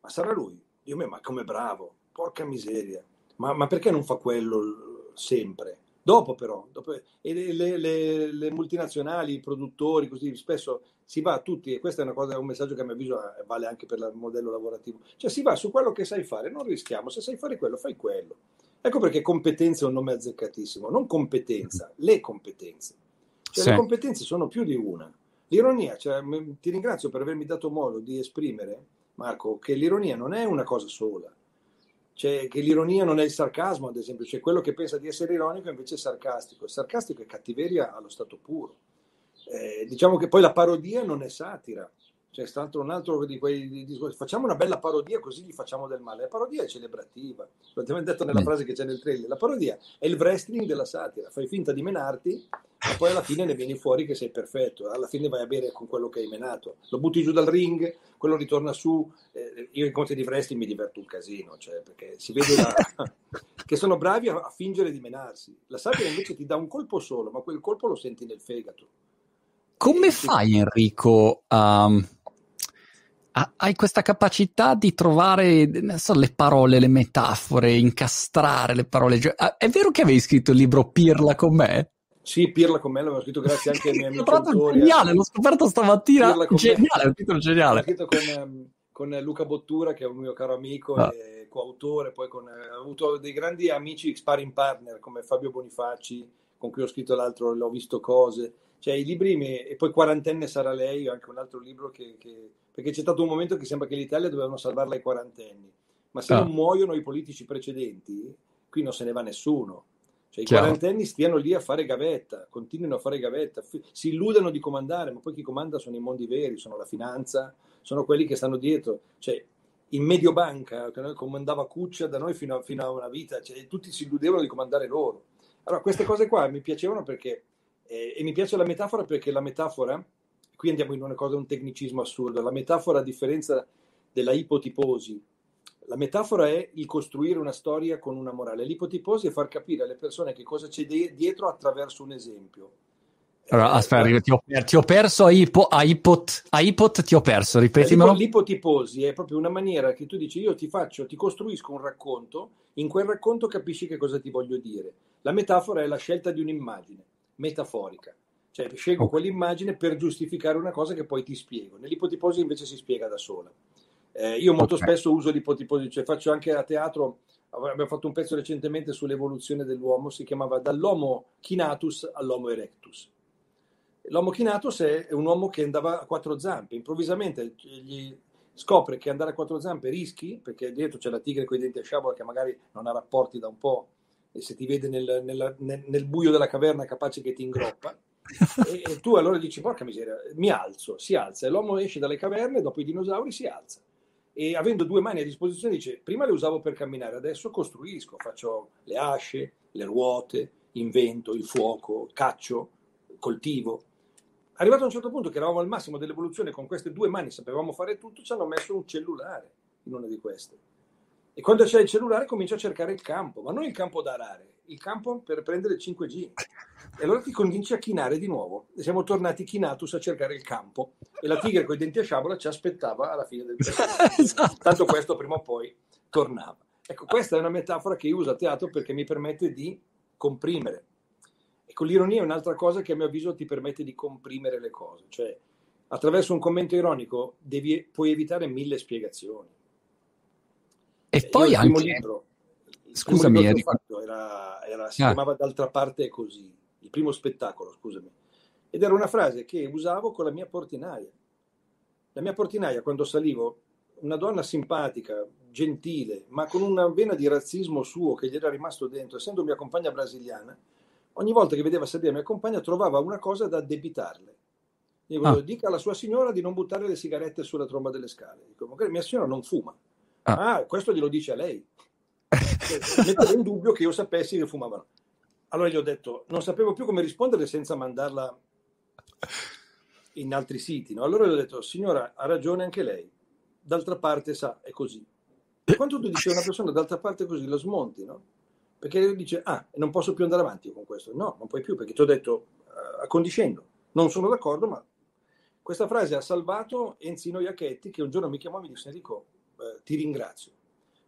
Ma sarà lui? Dio mio, ma come bravo, porca miseria. Ma, ma perché non fa quello sempre? Dopo però, dopo, e le, le, le, multinazionali, i produttori, così spesso si va a tutti, e questo è cosa, un messaggio che a mio avviso eh, vale anche per il modello lavorativo, cioè si va su quello che sai fare, non rischiamo, se sai fare quello, fai quello. Ecco perché competenza è un nome azzeccatissimo, non competenza, le competenze. Cioè, sì. Le competenze sono più di una. L'ironia, cioè, ti ringrazio per avermi dato modo di esprimere, Marco, che l'ironia non è una cosa sola cioè, che l'ironia non è il sarcasmo, ad esempio, cioè quello che pensa di essere ironico invece è sarcastico. Il sarcastico è cattiveria allo stato puro. Eh, diciamo che poi la parodia non è satira, cioè, è stato un altro di quei discorsi. Facciamo una bella parodia così gli facciamo del male. La parodia è celebrativa. L'abbiamo detto nella frase che c'è nel trailer. La parodia è il wrestling della satira. Fai finta di menarti, ma poi alla fine ne vieni fuori che sei perfetto. Alla fine vai a bere con quello che hai menato. Lo butti giù dal ring, quello ritorna su. Eh, io in conti di wrestling mi diverto un casino, cioè, perché si vede la... che sono bravi a, a fingere di menarsi. La satira invece ti dà un colpo solo, ma quel colpo lo senti nel fegato. Come fai Enrico a... Um hai questa capacità di trovare so, le parole, le metafore, incastrare le parole. Ah, è vero che avevi scritto il libro Pirla con me? Sì, Pirla con me l'avevo scritto grazie anche ai miei amici autori. Geniale, l'ho scoperto stamattina. Geniale, è un titolo geniale. L'ho scritto con, ehm, con, Luca Bottura, che è un mio caro amico ah. e coautore. Poi con, eh, ho avuto dei grandi amici sparring partner come Fabio Bonifacci, con cui ho scritto l'altro, l'ho visto cose. Cioè, i libri, mi... e poi Quarantenne sarà lei, anche un altro libro che, che perché c'è stato un momento che sembra che l'Italia dovevano salvarla ai quarantenni, ma se ah. non muoiono i politici precedenti, qui non se ne va nessuno. Cioè, i Chiaro. quarantenni stiano lì a fare gavetta, continuino a fare gavetta, si illudano di comandare, ma poi chi comanda sono i mondi veri, sono la finanza, sono quelli che stanno dietro. Cioè, in Mediobanca, che noi comandava Cuccia da noi fino a, fino a una vita, cioè, tutti si illudevano di comandare loro. Allora, queste cose qua mi piacevano perché, eh, e mi piace la metafora perché la metafora qui andiamo in una cosa, un tecnicismo assurdo. La metafora, a differenza della ipotiposi, la metafora è il costruire una storia con una morale. L'ipotiposi è far capire alle persone che cosa c'è dietro attraverso un esempio. Allora, eh, aspetta, ti, ho, ti ho, perso a, ipo, a, ipot, a ipot, ti ho perso, ripetimelo. L'ipotiposi è proprio una maniera che tu dici, io ti faccio, ti costruisco un racconto, in quel racconto capisci che cosa ti voglio dire. La metafora è la scelta di un'immagine metaforica. Cioè, scelgo quell'immagine per giustificare una cosa che poi ti spiego. Nell'ipotiposi invece si spiega da sola. Eh, io molto okay. spesso uso l'ipotiposi, cioè faccio anche a teatro, abbiamo fatto un pezzo recentemente sull'evoluzione dell'uomo, si chiamava Dall'Homo chinatus all'Homo erectus. L'Homo chinatus è un uomo che andava a quattro zampe, improvvisamente gli scopre che andare a quattro zampe rischi, perché dietro c'è la tigre con i denti a sciabola che magari non ha rapporti da un po' e se ti vede nel, nel, nel, nel buio della caverna capace che ti ingroppa e, e, tu allora dici, porca miseria, mi alzo, si alza, e l'uomo esce dalle caverne, dopo i dinosauri si alza. E avendo due mani a disposizione dice, prima le usavo per camminare, adesso costruisco, faccio le asce, le ruote, invento, il fuoco, caccio, coltivo. Arrivato a un certo punto che eravamo al massimo dell'evoluzione, con queste due mani sapevamo fare tutto, ci hanno messo un cellulare in una di queste. E quando c'è il cellulare comincia a cercare il campo, ma non il campo da arare, il campo per prendere il 5G. E allora ti convinci a chinare di nuovo. E siamo tornati chinatus a cercare il campo. E la tigre con i denti a sciabola ci aspettava alla fine del percorso. esatto. Tanto questo prima o poi tornava. Ecco, questa è una metafora che io uso a teatro perché mi permette di comprimere. Ecco, l'ironia è un'altra cosa che a mio avviso ti permette di comprimere le cose. Cioè, attraverso un commento ironico devi, puoi evitare mille spiegazioni. E eh, poi anche... Libro, Scusami, primo fatto era, era, si ah. chiamava D'altra parte così il primo spettacolo, scusami. Ed era una frase che usavo con la mia portinaia. La mia portinaia, quando salivo, una donna simpatica, gentile, ma con una vena di razzismo suo che gli era rimasto dentro, essendo mia compagna brasiliana, ogni volta che vedeva salire mia compagna trovava una cosa da debitarle. Dico, ah. dica alla sua signora di non buttare le sigarette sulla tromba delle scale. Dico, magari mia signora non fuma. Ah, ah questo glielo dice a lei. Mettere in dubbio che io sapessi che fumavano. Allora gli ho detto, non sapevo più come rispondere senza mandarla in altri siti. No? Allora gli ho detto, signora, ha ragione anche lei. D'altra parte, sa, è così. E quando tu dici a una persona d'altra parte così, lo smonti, no? Perché dice, ah, non posso più andare avanti con questo. No, non puoi più, perché ti ho detto, accondiscendo. Non sono d'accordo, ma questa frase ha salvato Enzino Iacchetti che un giorno mi chiamò e mi disse Enrico, eh, ti ringrazio,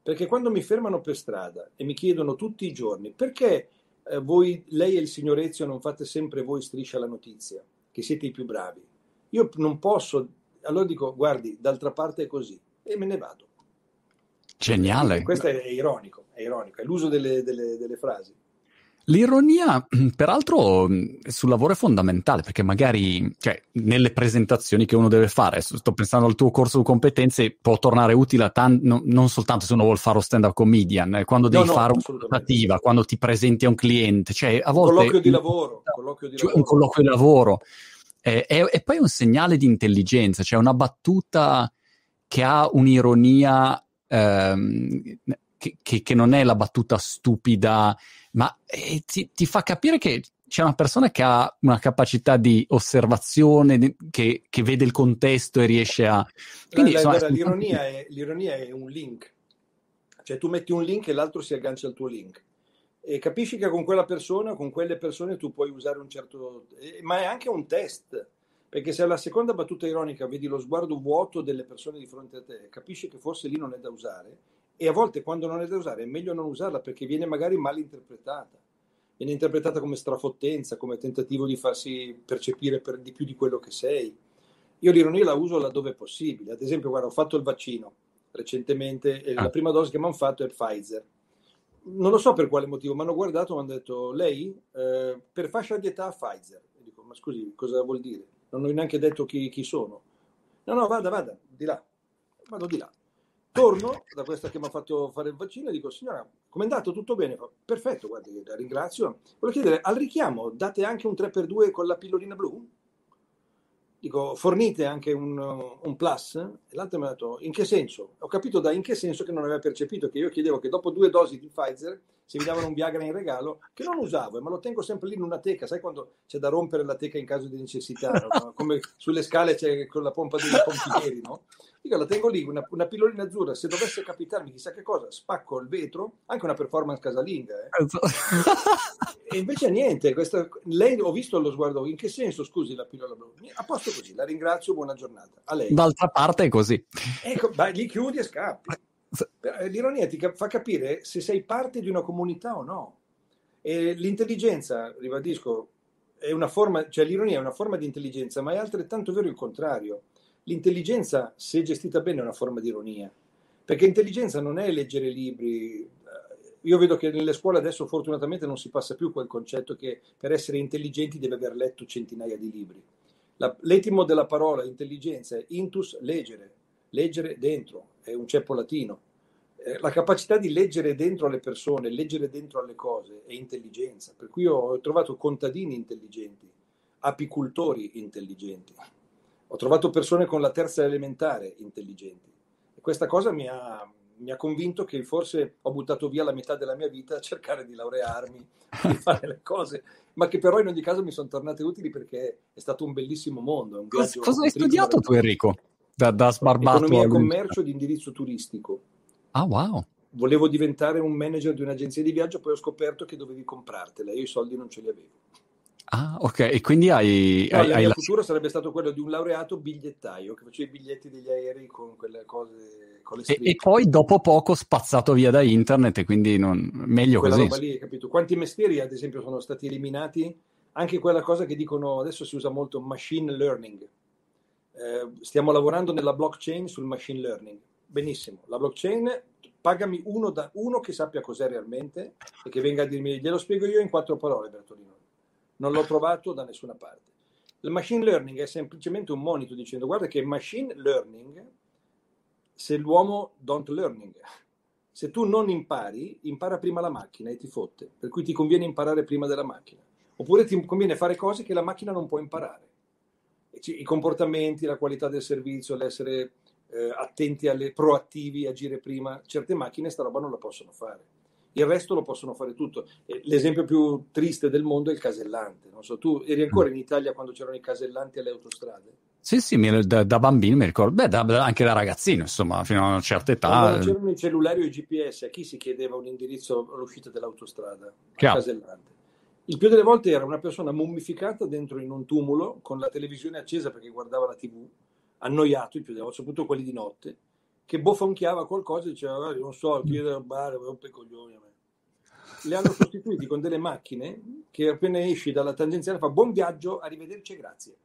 perché quando mi fermano per strada e mi chiedono tutti i giorni perché eh, voi, lei e il signor Ezio non fate sempre voi striscia la notizia, che siete i più bravi, io non posso, allora dico guardi, d'altra parte è così e me ne vado. Geniale. Questo è ironico, è ironico, è l'uso delle, delle, delle frasi. L'ironia, peraltro, sul lavoro è fondamentale perché magari cioè, nelle presentazioni che uno deve fare, sto pensando al tuo corso di competenze, può tornare utile tan- no, non soltanto se uno vuole fare lo stand-up comedian, eh, quando devi no, no, fare un'operativa, quando ti presenti a un cliente, cioè a volte... Colloquio di lavoro. Colloquio di cioè, lavoro. Un colloquio di lavoro. Eh, e, e poi un segnale di intelligenza, cioè una battuta che ha un'ironia ehm, che, che, che, non è la battuta stupida, ma eh, ti, ti, fa capire che c'è una persona che ha una capacità di osservazione, che, che, vede il contesto e riesce a... Quindi, la, insomma, l'ironia, è, l'ironia è un link, cioè tu metti un link e l'altro si aggancia al tuo link. E capisci che con quella persona, con quelle persone tu puoi usare un certo... ma è anche un test, perché se alla seconda battuta ironica vedi lo sguardo vuoto delle persone di fronte a te, capisci che forse lì non è da usare e a volte quando non è da usare è meglio non usarla perché viene magari mal interpretata. Viene interpretata come strafottenza, come tentativo di farsi percepire per di più di quello che sei. Io l'ironia la uso laddove è possibile. Ad esempio, guarda, ho fatto il vaccino recentemente e ah. la prima dose che mi hanno fatto è Pfizer. Non lo so per quale motivo, mi hanno guardato e mi hanno detto, lei eh, per fascia di età Pfizer. E dico, ma scusi, cosa vuol dire? Non ho neanche detto chi, chi sono. No, no, vada, vada, di là. Vado di là. Torno da questa che mi ha fatto fare il vaccino e dico, signora, com'è andato? Tutto bene? Perfetto, guardi, la ringrazio. Volevo chiedere, al richiamo date anche un 3x2 con la pillolina blu? Dico, fornite anche un, un plus? E l'altro mi ha detto, in che senso? Ho capito da in che senso che non aveva percepito che io chiedevo che dopo due dosi di Pfizer se mi davano un Viagra in regalo, che non usavo, ma lo tengo sempre lì in una teca, sai quando c'è da rompere la teca in caso di necessità, no? come sulle scale c'è con la pompa dei pompieri, no? Io la tengo lì, una, una, pillolina azzurra, se dovesse capitarmi chissà che cosa, spacco il vetro, anche una performance casalinga. Eh. Esatto. e invece niente, questa, lei ho visto lo sguardo, in che senso scusi la pillola blu? A posto così, la ringrazio, buona giornata. A lei. D'altra parte è così. Ecco, beh, gli chiudi e scappi. Eh, l'ironia ti fa capire se sei parte di una comunità o no. E l'intelligenza, ribadisco, è una forma, cioè l'ironia è una forma di intelligenza, ma è altrettanto vero il contrario. L'intelligenza, se gestita bene, è una forma di ironia. Perché intelligenza non è leggere libri. Io vedo che nelle scuole adesso fortunatamente non si passa più quel concetto che per essere intelligenti deve aver letto centinaia di libri. La, l'etimo della parola intelligenza è intus leggere, leggere dentro, è un ceppo latino. Eh, la capacità di leggere dentro alle persone, leggere dentro alle cose è intelligenza. Per cui ho trovato contadini intelligenti, apicultori intelligenti, ho trovato persone con la terza elementare intelligenti. E questa cosa mi ha, mi ha convinto che forse ho buttato via la metà della mia vita a cercare di laurearmi, di fare le cose, ma che però in ogni caso mi sono tornate utili perché è stato un bellissimo mondo. Un cosa, cosa hai studiato tu Enrico? Da, da sbarbato Economia e commercio di indirizzo turistico. Ah, wow. Volevo diventare un manager di un'agenzia di viaggio, poi ho scoperto che dovevi comprartela. Io i soldi non ce li avevo. Ah, ok. E quindi hai... No, hai, il mio futuro sarebbe stato quello di un laureato bigliettaio che faceva i biglietti degli aerei con quelle cose... Con e, e, poi dopo poco spazzato via da internet e quindi non... meglio quella così. Roba lì, capito? Quanti mestieri, ad esempio, sono stati eliminati? Anche quella cosa che dicono, adesso si usa molto, machine learning eh, stiamo lavorando nella blockchain sul machine learning. Benissimo, la blockchain pagami uno, da, uno che sappia cos'è realmente e che venga a dirmi, glielo spiego io in quattro parole, Bertolino. Non l'ho trovato da nessuna parte. Il machine learning è semplicemente un monito dicendo guarda che machine learning se l'uomo don't learning. Se tu non impari, impara prima la macchina e ti fotte. Per cui ti conviene imparare prima della macchina. Oppure ti conviene fare cose che la macchina non può imparare i comportamenti, la qualità del servizio, l'essere eh, attenti alle proattivi, agire prima, certe macchine sta roba non la possono fare. Il resto lo possono fare tutto. L'esempio più triste del mondo è il casellante. Non so, tu eri ancora in Italia quando c'erano i casellanti alle autostrade? Sì, sì, da, da bambino mi ricordo, beh, da, anche da ragazzino, insomma, fino a una certa età. Quando c'erano i cellulari o i GPS, a chi si chiedeva un indirizzo all'uscita dell'autostrada? Al casellante Il più delle volte era una persona mummificata dentro in un tumulo con la televisione accesa perché guardava la tv, annoiato il più delle volte, soprattutto quelli di notte, che bofonchiava qualcosa e diceva, non so, chiede al bar, rompe i coglioni a me. Le hanno sostituiti con delle macchine che appena esci dalla tangenziale fa buon viaggio, arrivederci e grazie.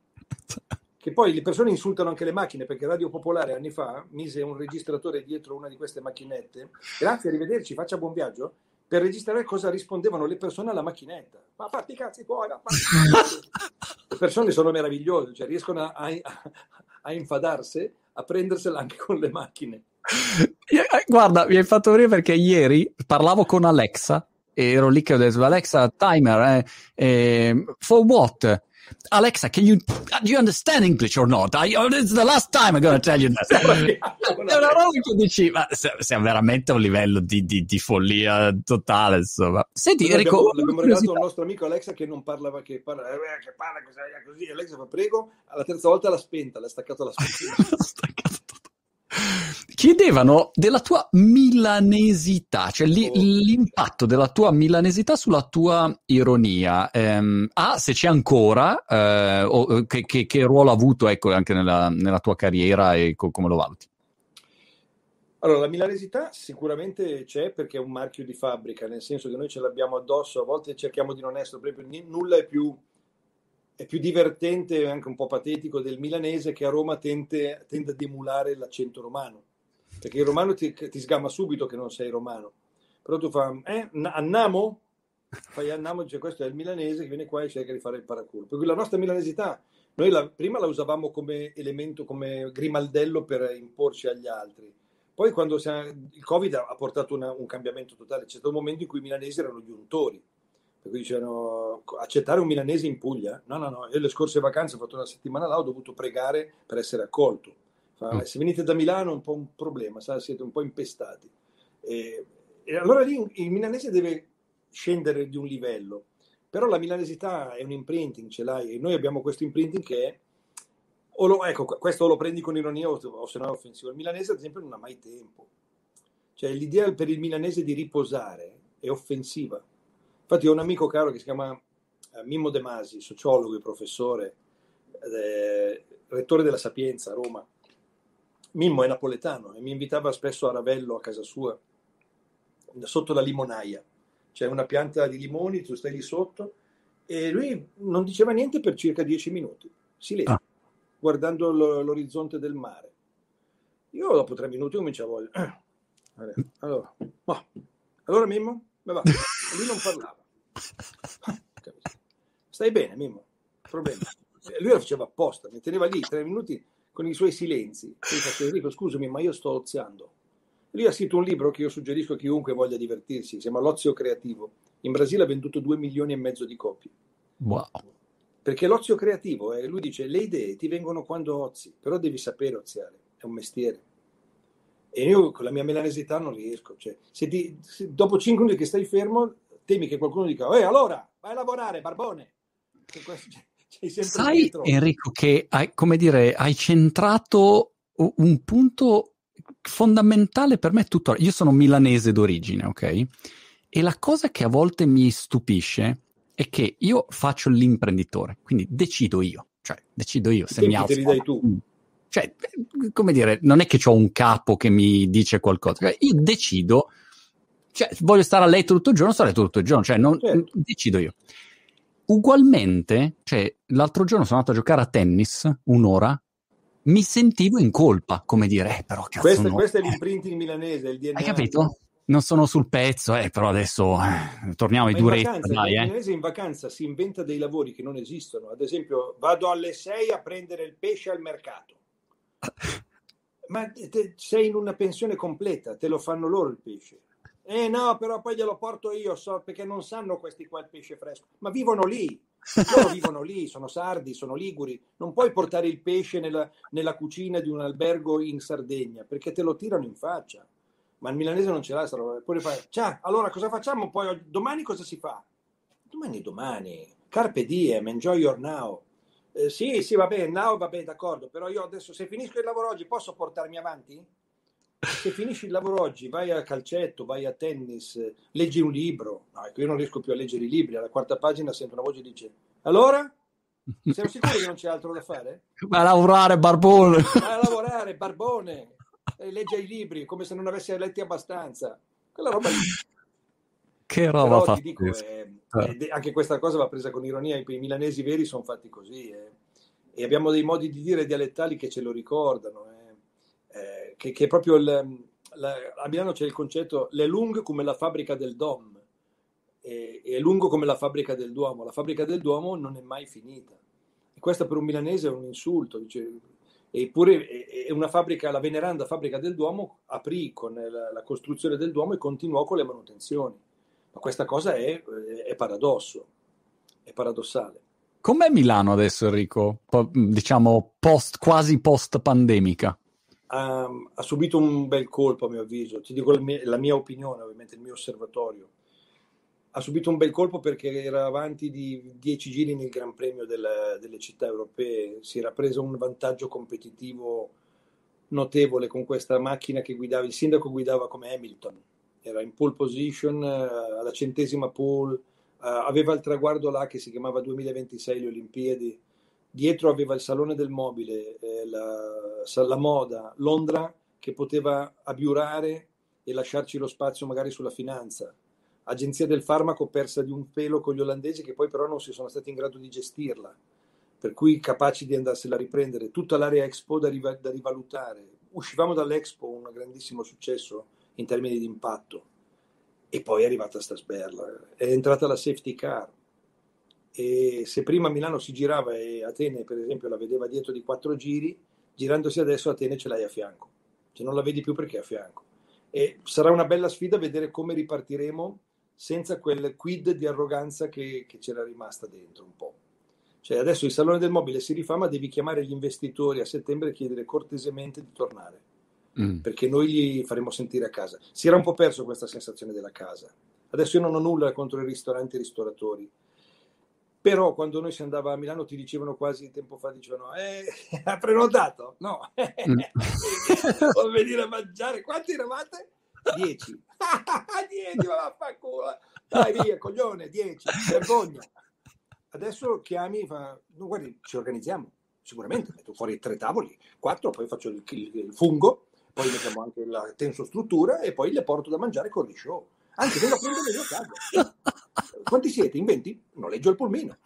Che poi le persone insultano anche le macchine perché Radio Popolare anni fa mise un registratore dietro una di queste macchinette. Grazie, arrivederci, faccia buon viaggio per registrare cosa rispondevano le persone alla macchinetta. Ma fatti i cazzi tuoi, Le persone sono meravigliose, cioè riescono a, a, a infadarsi a prendersela anche con le macchine. Eh, guarda, mi hai fatto venire perché ieri parlavo con Alexa e ero lì che ho detto Alexa, timer, eh, eh, for what? Alexa, can you, do you understand English or not? I, oh, it's the last time I'm going to tell you that. È una roba che dici, ma siamo veramente a un livello di, di, di follia totale, insomma. Senti, Noi Enrico... Abbiamo, abbiamo regalato al nostro amico Alexa che non parlava, che parla, eh, che parla così, Alexa fa prego, alla terza volta l'ha spenta, l'ha staccato la spenta. Chiedevano della tua milanesità, cioè li, oh. l'impatto della tua milanesità sulla tua ironia. Eh, A, se c'è ancora, eh, o eh, che, che, che, ruolo ha avuto ecco, anche nella, nella tua carriera e co- come lo valuti? Allora, la milanesità sicuramente c'è perché è un marchio di fabbrica, nel senso che noi ce l'abbiamo addosso, a volte cerchiamo di non essere, per esempio, nulla è più è più divertente e anche un po' patetico del milanese che a Roma tende, tende ad emulare l'accento romano, perché il romano ti, ti sgamma subito che non sei romano, però tu fai, eh, annamo? Fai annamo, dice questo è il milanese che viene qua e cerca di fare il paraculo. Per cui la nostra milanesità, noi la, prima la usavamo come elemento, come grimaldello per imporci agli altri. Poi quando siamo, il Covid ha portato una, un cambiamento totale, c'è stato un momento in cui i milanesi erano gli untori per cui dicevano accettare un milanese in Puglia? No, no, no, io le scorse vacanze ho fatto una settimana là, ho dovuto pregare per essere accolto. Fa, mm. Se venite da Milano è un po' un problema, sa, siete un po' impestati. E, e allora lì il milanese deve scendere di un livello, però la milanesità è un imprinting, ce l'hai, e noi abbiamo questo imprinting che è, o lo, ecco, questo lo prendi con ironia o, o se no è offensivo. Il milanese ad esempio non ha mai tempo, cioè l'idea per il milanese di riposare è offensiva Infatti ho un amico caro che si chiama eh, Mimmo De Masi, sociologo e professore, eh, rettore della Sapienza a Roma. Mimmo è napoletano e mi invitava spesso a Ravello a casa sua, sotto la limonaia. C'è una pianta di limoni, tu stai lì sotto e lui non diceva niente per circa dieci minuti, silenzio, ah. guardando l'orizzonte del mare. Io dopo tre minuti cominciavo a... Allora, oh. allora Mimmo, va. lui non parlava. Stai bene, Mimmo? Problema. Lui lo faceva apposta, mi teneva lì tre minuti con i suoi silenzi. Enrico, scusami, ma io sto oziando. Lui ha scritto un libro che io suggerisco a chiunque voglia divertirsi, si chiama L'ozio creativo. In Brasile ha venduto due milioni e mezzo di copie. Wow. Perché l'ozio creativo, eh, lui dice, le idee ti vengono quando ozi, però devi sapere oziare, è un mestiere. E io con la mia melanesità non riesco. Cioè, se, ti, se dopo cinque minuti che stai fermo, temi che qualcuno dica, eh allora, vai a lavorare, barbone. Sai dietro. Enrico che hai, come dire, hai centrato un punto fondamentale per me tutto. Io sono milanese d'origine, ok? E la cosa che a volte mi stupisce è che io faccio l'imprenditore, quindi decido io, cioè decido io se mi alzo. Dai tu. Mm. Cioè, come dire, non è che ho un capo che mi dice qualcosa, cioè, io decido cioè, voglio stare a letto tutto il giorno, sto a letto tutto il giorno, cioè non, certo. decido io. Ugualmente, cioè, l'altro giorno sono andato a giocare a tennis un'ora, mi sentivo in colpa, come dire, eh, però cazzo questo, no. questo è l'imprinting milanese, il DNA. Hai capito? Non sono sul pezzo, eh, però adesso eh, torniamo ai due vacanza, dai, eh. Il milanese in vacanza si inventa dei lavori che non esistono. Ad esempio, vado alle 6 a prendere il pesce al mercato. Ma te, sei in una pensione completa, te lo fanno loro il pesce. Eh no, però poi glielo porto io, so, perché non sanno questi qua il pesce fresco. Ma vivono lì, loro vivono lì, sono sardi, sono liguri. Non puoi portare il pesce nella, nella, cucina di un albergo in Sardegna, perché te lo tirano in faccia. Ma il milanese non ce l'ha, poi fai, ciao, allora cosa facciamo poi? Domani cosa si fa? Domani domani. Carpe diem, enjoy your now. Eh, sì, sì, va bene, now va bene, d'accordo, però io adesso se finisco il lavoro oggi posso portarmi avanti? Se finisci il lavoro oggi, vai a calcetto, vai a tennis, leggi un libro. No, io non riesco più a leggere i libri. Alla quarta pagina sento una voce che dice: Allora? Siamo sicuri che non c'è altro da fare? Vai a lavorare, barbone. Vai a lavorare, barbone. E legge i libri come se non avessi letti abbastanza. Quella roba lì. Che roba Però ti dico, eh, eh, anche questa cosa va presa con ironia. I, i milanesi veri sono fatti così. Eh. E abbiamo dei modi di dire dialettali che ce lo ricordano. Che, che proprio il, la, a Milano c'è il concetto le lung come la fabbrica del Dom è lungo come la fabbrica del Duomo. La fabbrica del Duomo non è mai finita. E questo per un milanese è un insulto. Dice, eppure una fabbrica, la veneranda fabbrica del Duomo aprì con la, la costruzione del Duomo e continuò con le manutenzioni. Ma questa cosa è, è paradosso, è paradossale. Com'è Milano adesso, Enrico? Diciamo post, quasi post pandemica? Ha, ha, subito un bel colpo, a mio avviso. Ti dico la mia, la mia opinione, ovviamente, il mio osservatorio. Ha subito un bel colpo perché era avanti di 10 giri nel Gran Premio delle, delle città europee, si era preso un vantaggio competitivo notevole con questa macchina che guidava, il sindaco guidava come Hamilton, era in pole position uh, alla centesima pole, uh, aveva il traguardo là che si chiamava 2026 le Olimpiadi, dietro aveva il Salone del Mobile, eh, la, la moda, Londra che poteva abiurare e lasciarci lo spazio magari sulla finanza agenzia del farmaco persa di un pelo con gli olandesi che poi però non si sono stati in grado di gestirla, per cui capaci di andarsela a riprendere. Tutta l'area Expo da, riva- da rivalutare. Uscivamo dall'Expo, un grandissimo successo in termini di impatto, e poi è arrivata sta sberla. È entrata la safety car. E se prima Milano si girava e Atene, per esempio, la vedeva dietro di quattro giri, girandosi adesso Atene ce l'hai a fianco. Cioè non la vedi più perché è a fianco. E sarà una bella sfida vedere come ripartiremo senza quel quid di arroganza che, che c'era rimasta dentro un po'. Cioè adesso il Salone del Mobile si rifà, ma devi chiamare gli investitori a settembre e chiedere cortesemente di tornare, mm. perché noi li faremo sentire a casa. Si era un po' perso questa sensazione della casa. Adesso io non ho nulla contro i ristoranti e i ristoratori, però quando noi si andava a Milano ti dicevano quasi tempo fa, dicevano, eh, ha prenotato? No, mm. vuoi venire a mangiare? Quanti eravate? 10. 10, ma vaffanculo. Dai via, coglione, 10, vergogna. Adesso chiami, fa, no, guardi, ci organizziamo, sicuramente, metto fuori tre tavoli, quattro, poi faccio il, il, il fungo, poi mettiamo anche la tensostruttura e poi le porto da mangiare con gli show. Anche vengo a prendere io a casa. Quanti siete? In 20? Noleggio il pulmino.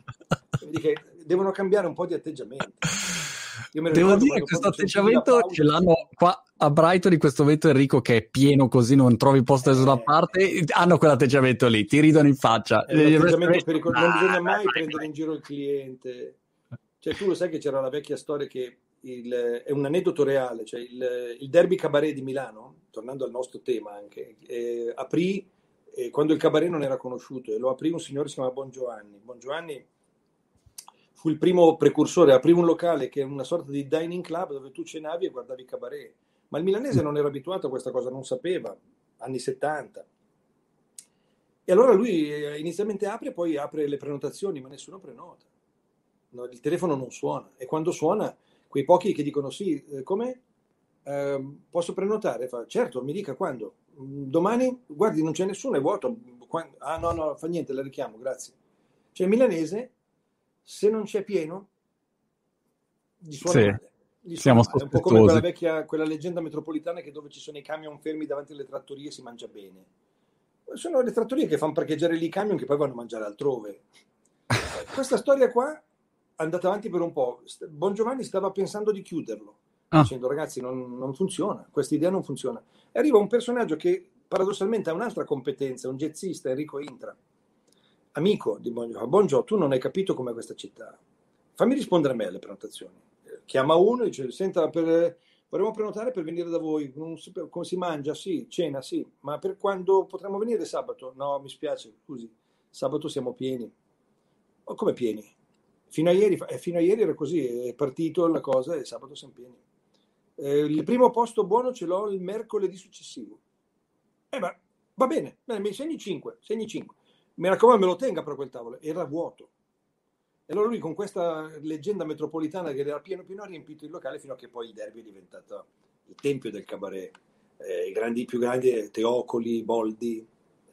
Quindi che devono cambiare un po' di atteggiamento. Devo dire che questo atteggiamento ce l'hanno qua a Brighton in questo momento Enrico che è pieno così, non trovi posto da nessuna eh. parte, hanno quell'atteggiamento lì, ti ridono in faccia. Eh, pericol- non bisogna mai ah, prendere in giro il cliente. Cioè tu lo sai che c'era la vecchia storia che il, è un aneddoto reale, cioè il, il, derby cabaret di Milano, tornando al nostro tema anche, eh, aprì eh, quando il cabaret non era conosciuto e lo aprì un signore che si chiama Bon Giovanni. Bon Giovanni fu il primo precursore, aprì un locale che è una sorta di dining club dove tu cenavi e guardavi i cabaret. Ma il milanese non era abituato a questa cosa, non sapeva, anni 70. E allora lui eh, inizialmente apre, poi apre le prenotazioni, ma nessuno prenota. No, il telefono non suona. E quando suona, quei pochi che dicono sì, come? Eh, posso prenotare? Fa, certo, mi dica quando. Domani? Guardi, non c'è nessuno, è vuoto. Ah no, no, fa niente, la richiamo, grazie. Cioè il milanese se non c'è pieno, gli suona sì. male. Gli Siamo male. È un po' come quella vecchia, quella leggenda metropolitana che dove ci sono i camion fermi davanti alle trattorie si mangia bene. Sono le trattorie che fanno parcheggiare lì i camion che poi vanno a mangiare altrove. Questa storia qua è andata avanti per un po'. Bon Giovanni stava pensando di chiuderlo, ah. dicendo ragazzi non, non funziona, questa idea non funziona. E arriva un personaggio che paradossalmente ha un'altra competenza, un jazzista, Enrico Intra, amico di Bonjo, Bonjo, tu non hai capito com'è questa città. Fammi rispondere a me alle prenotazioni. Chiama uno e dice, senta, per, vorremmo prenotare per venire da voi. come si mangia? Sì, cena, sì. Ma per quando potremmo venire sabato? No, mi spiace, scusi. Sabato siamo pieni. O come pieni? Fino a, ieri, eh, fino a ieri era così, è partito la cosa e sabato siamo pieni. Eh, il primo posto buono ce l'ho il mercoledì successivo. Eh, ma va bene, bene mi segni 5, segni 5 mi raccomando, me lo tenga per quel tavolo. Era vuoto. E allora lui con questa leggenda metropolitana che era pieno pieno ha riempito il locale fino a che poi il derby è diventato il tempio del cabaret eh, i grandi, più grandi, Teocoli, Boldi.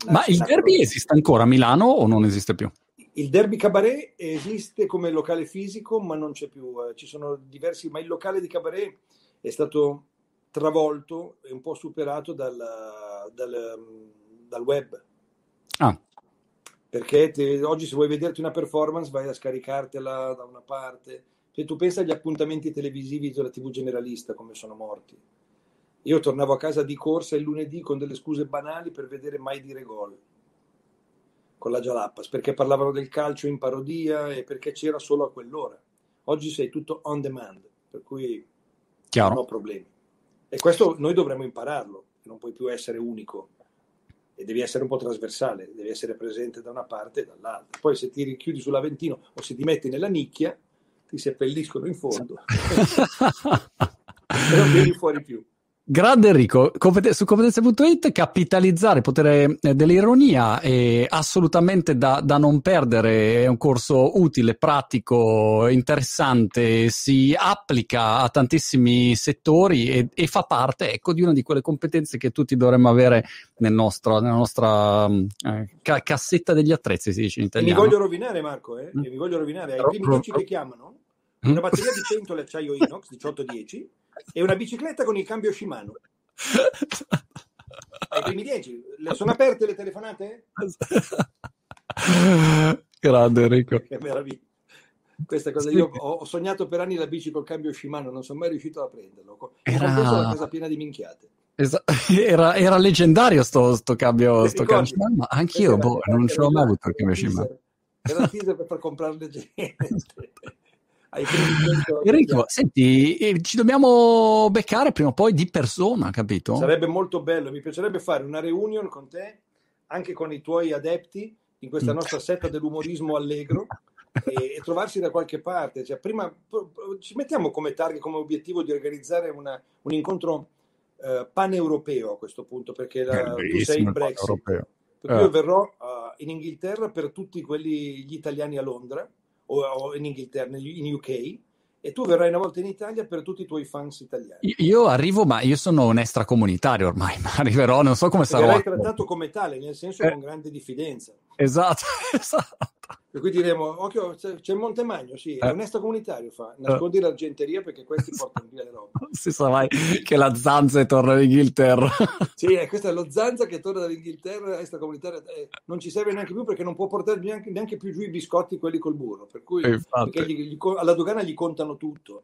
Ma il derby esiste ancora a Milano o non esiste più? Il derby cabaret esiste come locale fisico, ma non c'è più. Eh, ci sono diversi, ma il locale di cabaret è stato travolto e un po' superato dal, dal, dal web. Ah. Perché te, oggi se vuoi vederti una performance vai a scaricartela da una parte. Se tu pensi agli appuntamenti televisivi della TV generalista come sono morti. Io tornavo a casa di corsa il lunedì con delle scuse banali per vedere mai dire gol con la Jalappas, perché parlavano del calcio in parodia e perché c'era solo a quell'ora. Oggi sei tutto on demand, per cui Chiaro. non ho problemi. E questo noi dovremmo impararlo, non puoi più essere unico e devi essere un po' trasversale, devi essere presente da una parte e dall'altra. Poi se ti richiudi sull'Aventino o se ti metti nella nicchia, ti seppelliscono in fondo e non vieni fuori più. Grande Enrico, su competenze.it capitalizzare il potere eh, dell'ironia è assolutamente da, da, non perdere, è un corso utile, pratico, interessante, si applica a tantissimi settori e, e fa parte ecco, di una di quelle competenze che tutti dovremmo avere nel nostro, nella nostra mm, eh, ca- cassetta degli attrezzi, si dice in italiano. E mi voglio rovinare Marco, eh? mm. mi voglio rovinare, ai primi che chiamano, una batteria di pentole acciaio inox 1810 e una bicicletta con il cambio Shimano. Ai primi dieci. Le sono aperte le telefonate? Grande Enrico. Che meraviglia. Questa cosa, io ho sognato per anni la bici col cambio Shimano, non sono mai riuscito a prenderlo. Era una casa piena di minchiate. Era, era leggendario sto, sto cambio, sto cambio Shimano, ma anch'io boh, non ce l'ho mai avuto il cambio Shimano. Era il teaser per far comprare le gente. Enrico, senti, eh, ci dobbiamo beccare prima o poi di persona, capito? Sarebbe molto bello, mi piacerebbe fare una reunion con te, anche con i tuoi adepti, in questa mm. nostra setta dell'umorismo allegro, e, e, trovarsi da qualche parte. Cioè, prima ci mettiamo come target, come obiettivo di organizzare una, un incontro uh, paneuropeo a questo punto, perché la, tu sei il Brexit. Per cui io eh. verrò uh, in Inghilterra per tutti quelli, gli italiani a Londra, o, in Inghilterra, in UK, e tu verrai una volta in Italia per tutti i tuoi fans italiani. Io arrivo, ma io sono un extracomunitario ormai, ma arriverò, non so come sarò. Sarai trattato come tale, nel senso eh. con grande diffidenza. Esatto, esatto. Per cui diremo, occhio, c'è, c'è Montemagno, sì, è eh. un extracomunitario, fa, nascondi eh. l'argenteria perché questi portano via le robe. si sa mai che la zanza torna in Inghilterra. sì, eh, questo è lo zanza che torna dall'Inghilterra, extracomunitaria, eh, non ci serve neanche più perché non può portare neanche, neanche più giù i biscotti quelli col burro, per cui gli, gli, alla dogana gli contano tutto.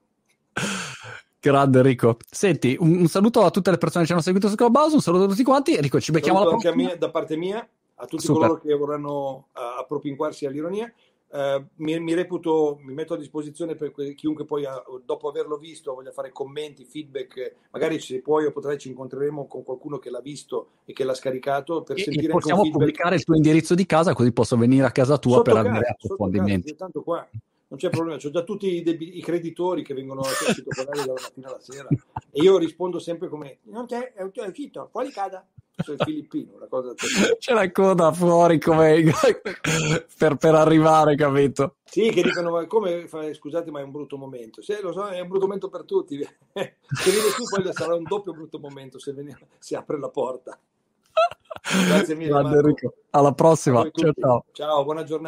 Grande Enrico. Senti, un, un, saluto a tutte le persone che ci hanno seguito su Clubhouse, un saluto a tutti quanti. Enrico, ci becchiamo alla prossima. Anche a me, da parte mia a tutti Super. coloro che vorranno uh, appropinquarsi all'ironia. Uh, mi, mi, reputo, mi metto a disposizione per que- chiunque poi uh, dopo averlo visto voglia fare commenti, feedback, magari se puoi o potrai ci incontreremo con qualcuno che l'ha visto e che l'ha scaricato per e, sentire e possiamo pubblicare il tuo indirizzo di casa così posso venire a casa tua sotto per casa, avere approfondimenti. Tanto qua non c'è problema, ho già tutti i, debi- i creditori che vengono a citofonare dalla mattina alla sera e io rispondo sempre come non c'è, è uscito, fuori casa il filippino, una cosa C'è la coda fuori come per, per, arrivare, capito? Sì, che dicono, ma come fai, scusate, ma è un brutto momento. Sì, lo so, è un brutto momento per tutti. se viene tu poi sarà un doppio brutto momento se viene, si apre la porta. Grazie mille. Alla prossima. Ciao, ciao. Ciao, buona giornata.